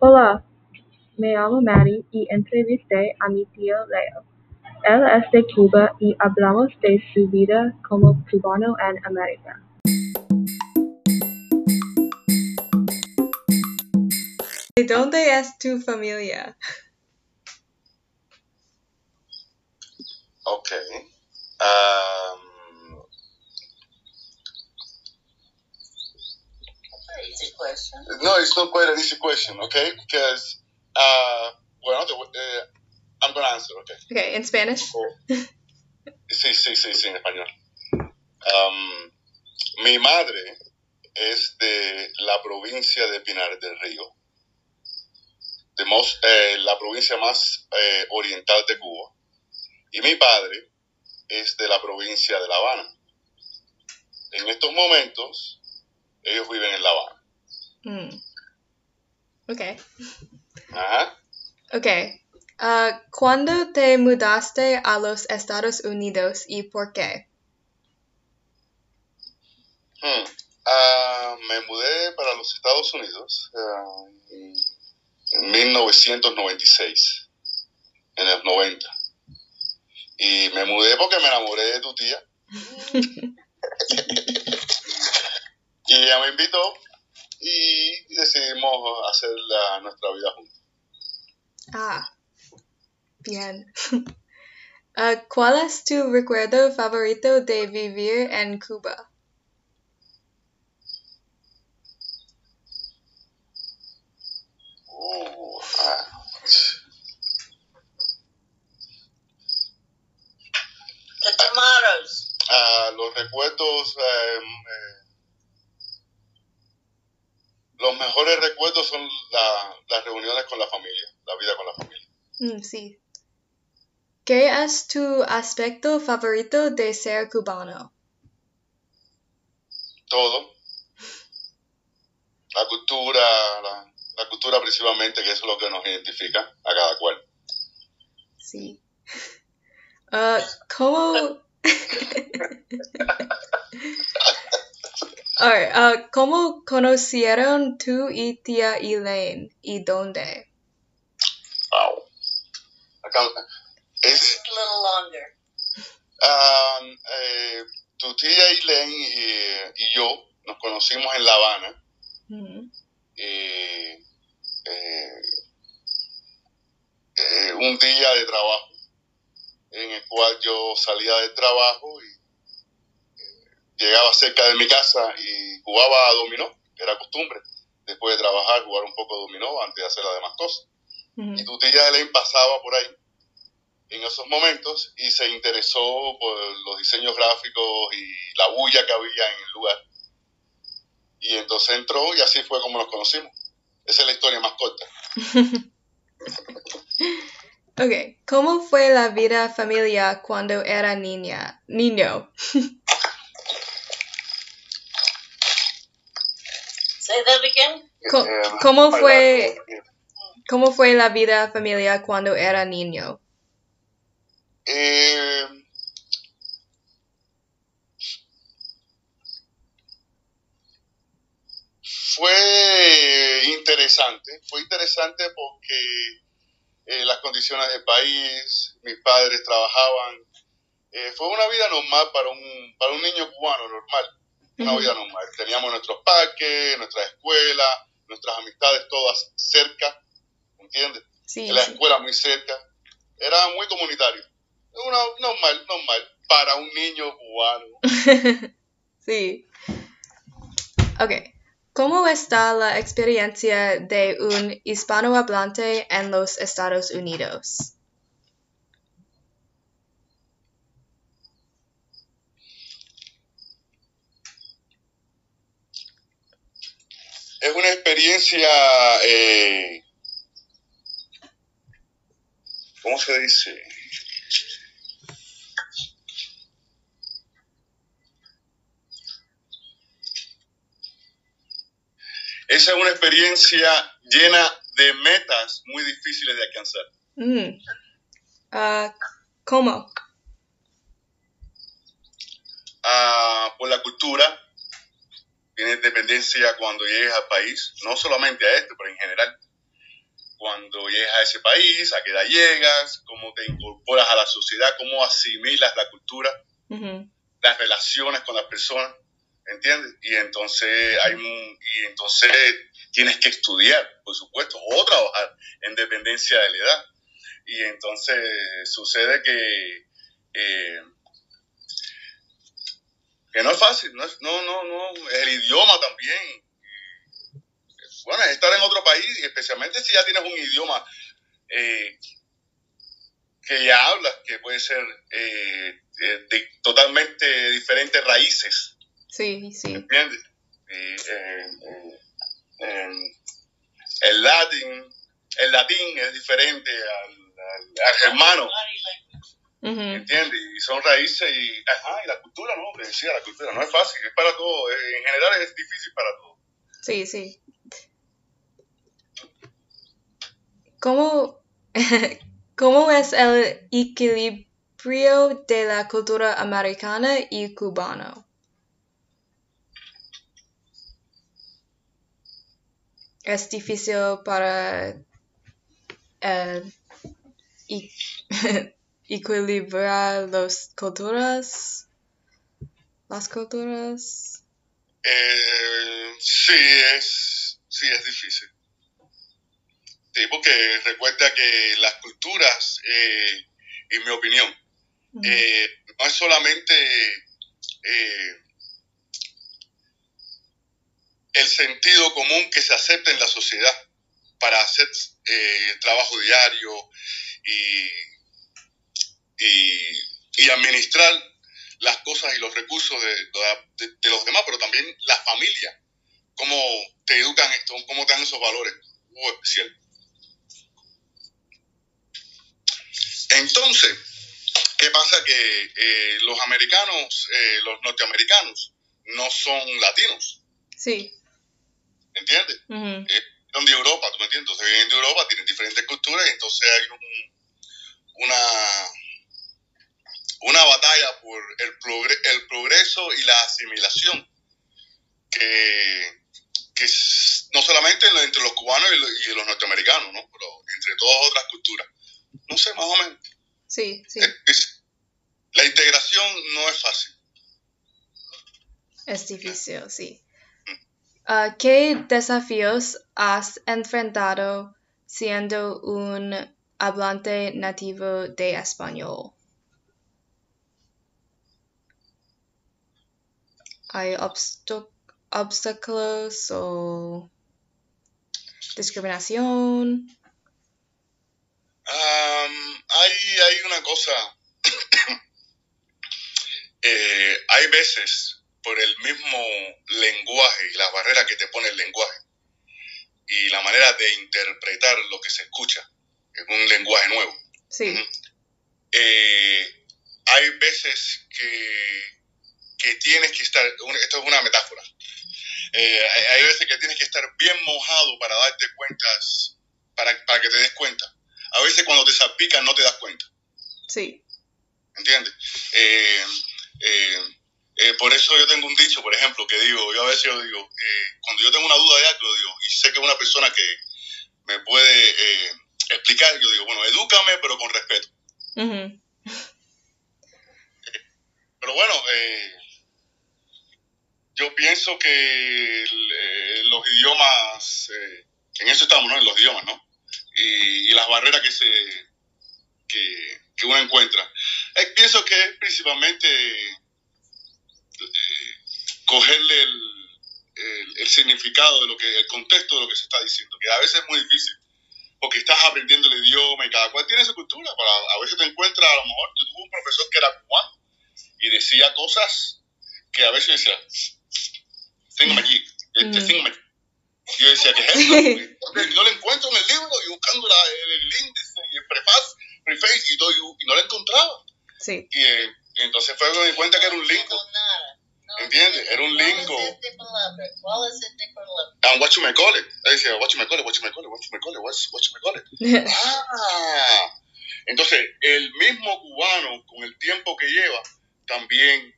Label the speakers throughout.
Speaker 1: Hola, me llamo Mary y entrevisté a mi tío Leo. Él es de Cuba y hablamos de su vida como cubano en América.
Speaker 2: ¿De dónde es tu familia?
Speaker 3: Okay. Um,
Speaker 4: question.
Speaker 3: no, it's not quite an easy question, okay? Because, uh, bueno, te voy- eh, I'm going to answer, okay?
Speaker 2: Okay, in Spanish?
Speaker 3: Sí, sí, sí, sí, en español. Um, mi madre es de la provincia de Pinar del Río, de mos- eh, la provincia más eh, oriental de Cuba, y mi padre es de la provincia de La Habana. En estos momentos, ellos viven en La Habana.
Speaker 2: Mm. Okay.
Speaker 3: Ajá.
Speaker 2: Okay. Ah, ¿Cuándo te mudaste a los Estados Unidos y por qué?
Speaker 3: Hmm. Ah, me mudé para los Estados Unidos ah, en 1996, en los 90. Y me mudé porque me enamoré de tu tía. y ella me invitó y decidimos hacer la- nuestra vida juntos.
Speaker 2: Ah, bien. Ah, ¿Cuál es tu recuerdo favorito de vivir en Cuba?
Speaker 3: Uh, ah.
Speaker 4: Tomatoes.
Speaker 3: Ah, los recuerdos, eh, eh, los mejores recuerdos son la- las reuniones con la familia, la vida con la familia.
Speaker 2: Mm, sí. ¿Qué es tu aspecto favorito de ser cubano?
Speaker 3: Todo. La cultura, la, la cultura principalmente, que eso es lo que nos identifica a cada cual.
Speaker 2: Sí. Ah, ¿Cómo... Alright, ah, ¿Cómo conocieron tú y tía Elaine y dónde?
Speaker 3: Wow. Es,
Speaker 4: a little longer.
Speaker 3: ah, eh, tu tía Eileen y, y yo nos conocimos en La Habana.
Speaker 2: Mm,
Speaker 3: eh, eh, eh, un día de trabajo en el cual yo salía del trabajo y llegaba cerca de mi casa y jugaba a dominó, que era costumbre, después de trabajar jugar un poco de dominó antes de hacer las demás cosas. Y tu tía Elaine pasaba por ahí en esos momentos y se interesó por los diseños gráficos y la bulla que había en el lugar. Y entonces entró y así fue como nos conocimos. Esa es la historia más corta.
Speaker 2: Ok, ¿cómo fue la vida familiar cuando era niña? Niño.
Speaker 4: Say that again.
Speaker 2: Co-
Speaker 3: Eh,
Speaker 2: ¿Cómo
Speaker 3: para-
Speaker 2: fue, cómo fue la vida familiar cuando era niño?
Speaker 3: Eh, fue interesante, fue interesante porque eh, las condiciones del país, mis padres trabajaban, eh, fue una vida normal para un, para un niño cubano normal, una vida normal. Teníamos nuestros parques, nuestras escuelas, nuestras amistades todas cerca, ¿entiendes?
Speaker 2: Sí,
Speaker 3: la
Speaker 2: sí.
Speaker 3: escuela muy cerca, era muy comunitario. Una, normal, normal, para un niño cubano.
Speaker 2: Sí. Ok. ¿Cómo está la experiencia de un hispanohablante en los Estados Unidos?
Speaker 3: Es una experiencia, eh, ¿cómo se dice? Esa es una experiencia llena de metas muy difíciles de alcanzar.
Speaker 2: Mm. Ah, ¿Cómo?
Speaker 3: Ah, por la cultura, tiene dependencia cuando llegues al país, no solamente a este, pero en general. cuando llegas a ese país, a qué edad llegas, cómo te incorporas a la sociedad, cómo asimilas la cultura,
Speaker 2: Ujú.
Speaker 3: las relaciones con las personas, ¿entiendes? Y entonces hay un- y entonces tienes que estudiar, por supuesto, o trabajar en dependencia de la edad. Y entonces sucede que eh, que no es fácil, no, es- no, no, no, el idioma también. Bueno, es estar en otro país, y especialmente si ya tienes un idioma eh, que ya hablas, que puede ser eh, eh, de totalmente diferentes raíces,
Speaker 2: Sí, sí.
Speaker 3: ¿entiendes? Y, eh, eh, eh, el latín, el latín es diferente al, al- al germano,
Speaker 4: Language.
Speaker 2: Ujú.
Speaker 3: ¿entiendes? Y son raíces y, ajá, y la cultura, ¿no? Decía, la cultura no es fácil, es para todo, eh, en general es difícil para todo.
Speaker 2: Sí, sí. ¿Cómo, ¿Cómo es el equilibrio de la cultura americana y cubano? Es difícil para eh, e- equilibrar las culturas, las culturas.
Speaker 3: Eh, sí, es, sí, es difícil. Sí, porque recuerda que las culturas, eh, en mi opinión, eh, no es solamente el sentido común que se acepta en la sociedad para hacer trabajo diario y, y, y administrar las cosas y los recursos de, de- de los demás, pero también la familia, cómo te educan, esto, cómo te dan esos valores uh, especiales. Entonces, ¿qué pasa? Que eh, los americanos, eh, los norteamericanos, no son latinos,
Speaker 2: Sí.
Speaker 3: ¿entiendes?
Speaker 2: Ujú.
Speaker 3: Son de Europa, ¿tú me entiendes? Entonces vienen de Europa, tienen diferentes culturas y entonces hay un- una, una batalla por el, progre- el progreso y la asimilación que, que no solamente entre los cubanos y, lo- y los norteamericanos, ¿no? pero entre todas otras culturas. No sé, más o menos.
Speaker 2: Sí, sí.
Speaker 3: Es- la integración no es fácil.
Speaker 2: Es difícil, sí. Ah, ¿Qué desafíos has enfrentado siendo un hablante nativo de español? ¿Hay obstu- obstáculos o discriminación?
Speaker 3: Am, hay, hay una cosa. Eh, hay veces, por el mismo lenguaje y la barrera que te pone el lenguaje y la manera de interpretar lo que se escucha en un lenguaje nuevo,
Speaker 2: Sí,
Speaker 3: eh, hay veces que, que tienes que estar, esto es una metáfora, Eh, hay, veces que tienes que estar bien mojado para darte cuentas, para, para que te des cuenta. A veces cuando te salpican no te das cuenta.
Speaker 2: sí.
Speaker 3: ¿entiendes? Eh, eh, eh, por eso yo tengo un dicho, por ejemplo, que digo, yo a veces yo digo, cuando yo tengo una duda de algo, digo, y sé que es una persona que me puede eh, explicar, yo digo, bueno, edúcame, pero con respeto. Pero bueno, eh, yo pienso que eh, los idiomas, eh, en eso estamos, ¿no? En los idiomas, ¿no? Y, las barreras que se que, que uno encuentra. Eh, pienso que es principalmente cogerle el, el- el significado de lo que, el contexto de lo que se está diciendo, que a veces es muy difícil, porque estás aprendiendo el idioma y cada cual tiene su cultura. Para, a veces te encuentras, a lo mejor, yo tuve un profesor que era cubano y decía cosas que a veces decía, Thingamajig, este
Speaker 2: Mm.
Speaker 3: Thingamajig. Yo decía, ¿qué es esto? No lo encuentro en el libro y buscando la- el, el índice y el preface, preface y, todo, y, y no lo encontraba.
Speaker 2: Sí,
Speaker 3: Y eh, entonces fue que me di cuenta que era un lingo. ¿Entiendes? Era un
Speaker 4: ¿Cuál
Speaker 3: lingo.
Speaker 4: es este es este palabra?
Speaker 3: And what you may call it. Él decía, what you may call it, what you may call it, what you may call it, what's- what you may call it. Ah, entonces el mismo cubano con el tiempo que lleva también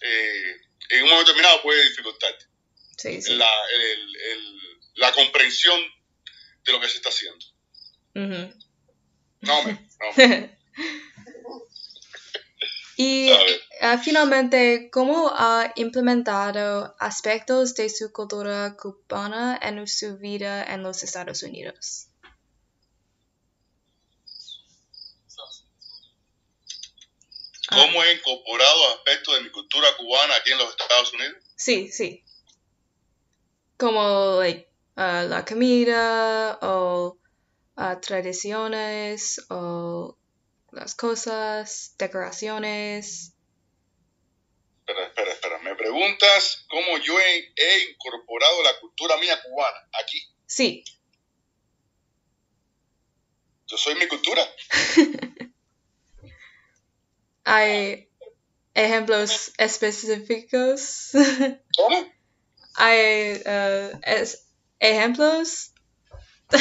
Speaker 3: eh, en un momento determinado puede dificultarte
Speaker 2: sí, sí.
Speaker 3: la, el- el- la comprensión de lo que se está haciendo.
Speaker 2: Ujú.
Speaker 3: No, no.
Speaker 2: Y ah, finalmente, ¿cómo ha implementado aspectos de su cultura cubana en su vida en los Estados Unidos?
Speaker 3: ¿Cómo he incorporado aspectos de mi cultura cubana aquí en los Estados Unidos?
Speaker 2: sí, sí. Como like, ah, la comida o ah, tradiciones o las cosas, decoraciones.
Speaker 3: Espera, espera, espera. Me preguntas cómo yo he, he incorporado la cultura mía cubana aquí.
Speaker 2: Sí,
Speaker 3: Yo soy mi cultura.
Speaker 2: hay ejemplos específicos.
Speaker 3: ¿Cómo?
Speaker 2: hay eh, es- ejemplos.
Speaker 4: El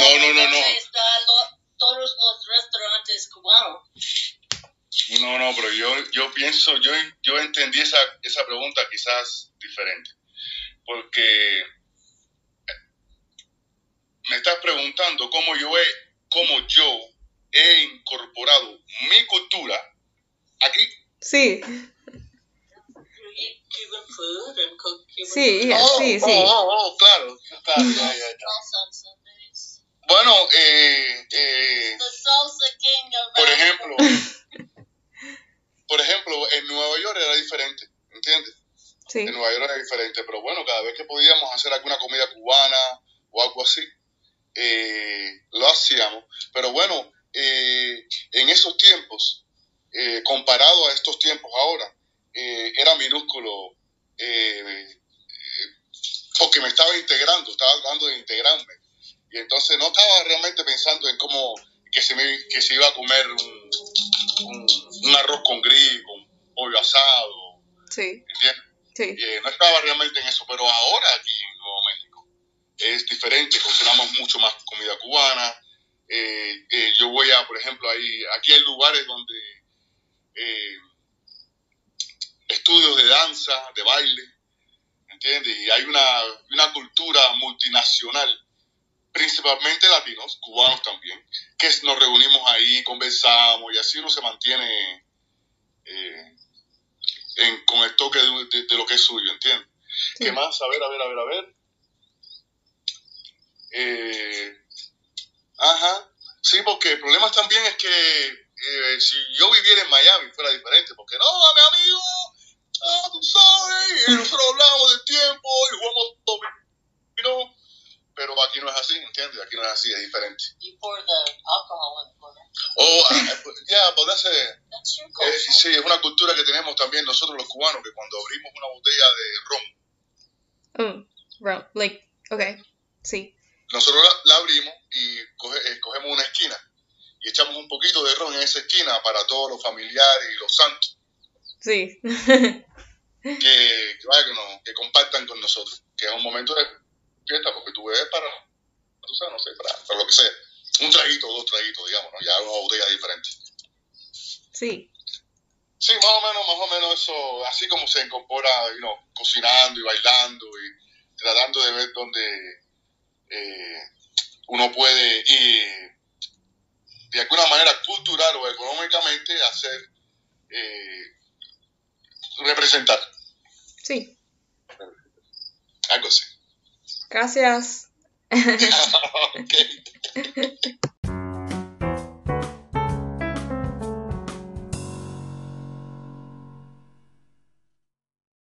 Speaker 3: No, no, no, no.
Speaker 4: está lo- todos los restaurantes cubanos.
Speaker 3: No, no, pero yo, yo pienso, yo, yo entendí esa, esa pregunta quizás diferente. Porque me estás preguntando cómo yo he, cómo yo he incorporado mi cultura aquí.
Speaker 2: Sí, sí,
Speaker 3: Oh,
Speaker 2: sí,
Speaker 3: oh,
Speaker 2: sí.
Speaker 3: oh, oh, claro, claro, ya, ya, ya. Bueno, eh, eh, por ejemplo, por ejemplo, en Nueva York era diferente, ¿entiendes?
Speaker 2: Sí,
Speaker 3: En Nueva York era diferente, pero bueno, cada vez que podíamos hacer alguna comida cubana o algo así, eh, lo hacíamos. Pero bueno, eh, en esos tiempos, eh, comparado a estos tiempos ahora, eh, era minúsculo, eh, porque me estaba integrando, estaba tratando de integrarme. Y entonces no estaba realmente pensando en cómo que se, me, que se iba a comer un, un, un arroz con gris, con pollo asado,
Speaker 2: sí,
Speaker 3: ¿entiendes?
Speaker 2: sí,
Speaker 3: no estaba realmente en eso, pero ahora aquí en Nuevo México es diferente, cocinamos mucho más comida cubana. Eh, eh, yo voy a, por ejemplo, ahí, aquí hay lugares donde eh, estudios de danza, de baile, ¿entiendes? Y hay una, una cultura multinacional, principalmente latinos, cubanos también, que nos reunimos ahí, conversamos y así uno se mantiene eh, en- con el toque de, de- de lo que es suyo, ¿entiendes?
Speaker 2: Sí.
Speaker 3: ¿Qué más? A ver, a ver, a ver, a ver. Eh, ajá. Sí, porque el problema también es que eh, si yo viviera en Miami fuera diferente, porque no, mi amigo, ah, tú sabes, y nosotros hablamos del tiempo y jugamos dominó, pero aquí no es así, ¿entiendes? Aquí no es así, es diferente.
Speaker 4: You pour the alcohol.
Speaker 3: Oh, ah, ya, podría ser.
Speaker 4: That's your
Speaker 3: Eh,
Speaker 4: culture.
Speaker 3: sí, es una cultura que tenemos también nosotros los cubanos, que cuando abrimos una botella de ron,
Speaker 2: Mm, ro- like, okay, sí,
Speaker 3: nosotros la, la abrimos y coge- escogemos una esquina y echamos un poquito de ron en esa esquina para todos los familiares y los santos
Speaker 2: sí,
Speaker 3: que, que, vaya, que, nos- que compartan con nosotros, que es un momento de fiesta porque tú bebes para, tú sabes, no sé, para, para lo que sea, un traguito, dos traguitos, digamos, ¿no? ya una botella diferente.
Speaker 2: sí,
Speaker 3: Sí, más o menos, más o menos eso, así como se incorpora, you know, cocinando y bailando y tratando de ver dónde eh, uno puede y de alguna manera cultural o económicamente hacer eh, representar.
Speaker 2: Sí.
Speaker 3: Algo así.
Speaker 2: Gracias.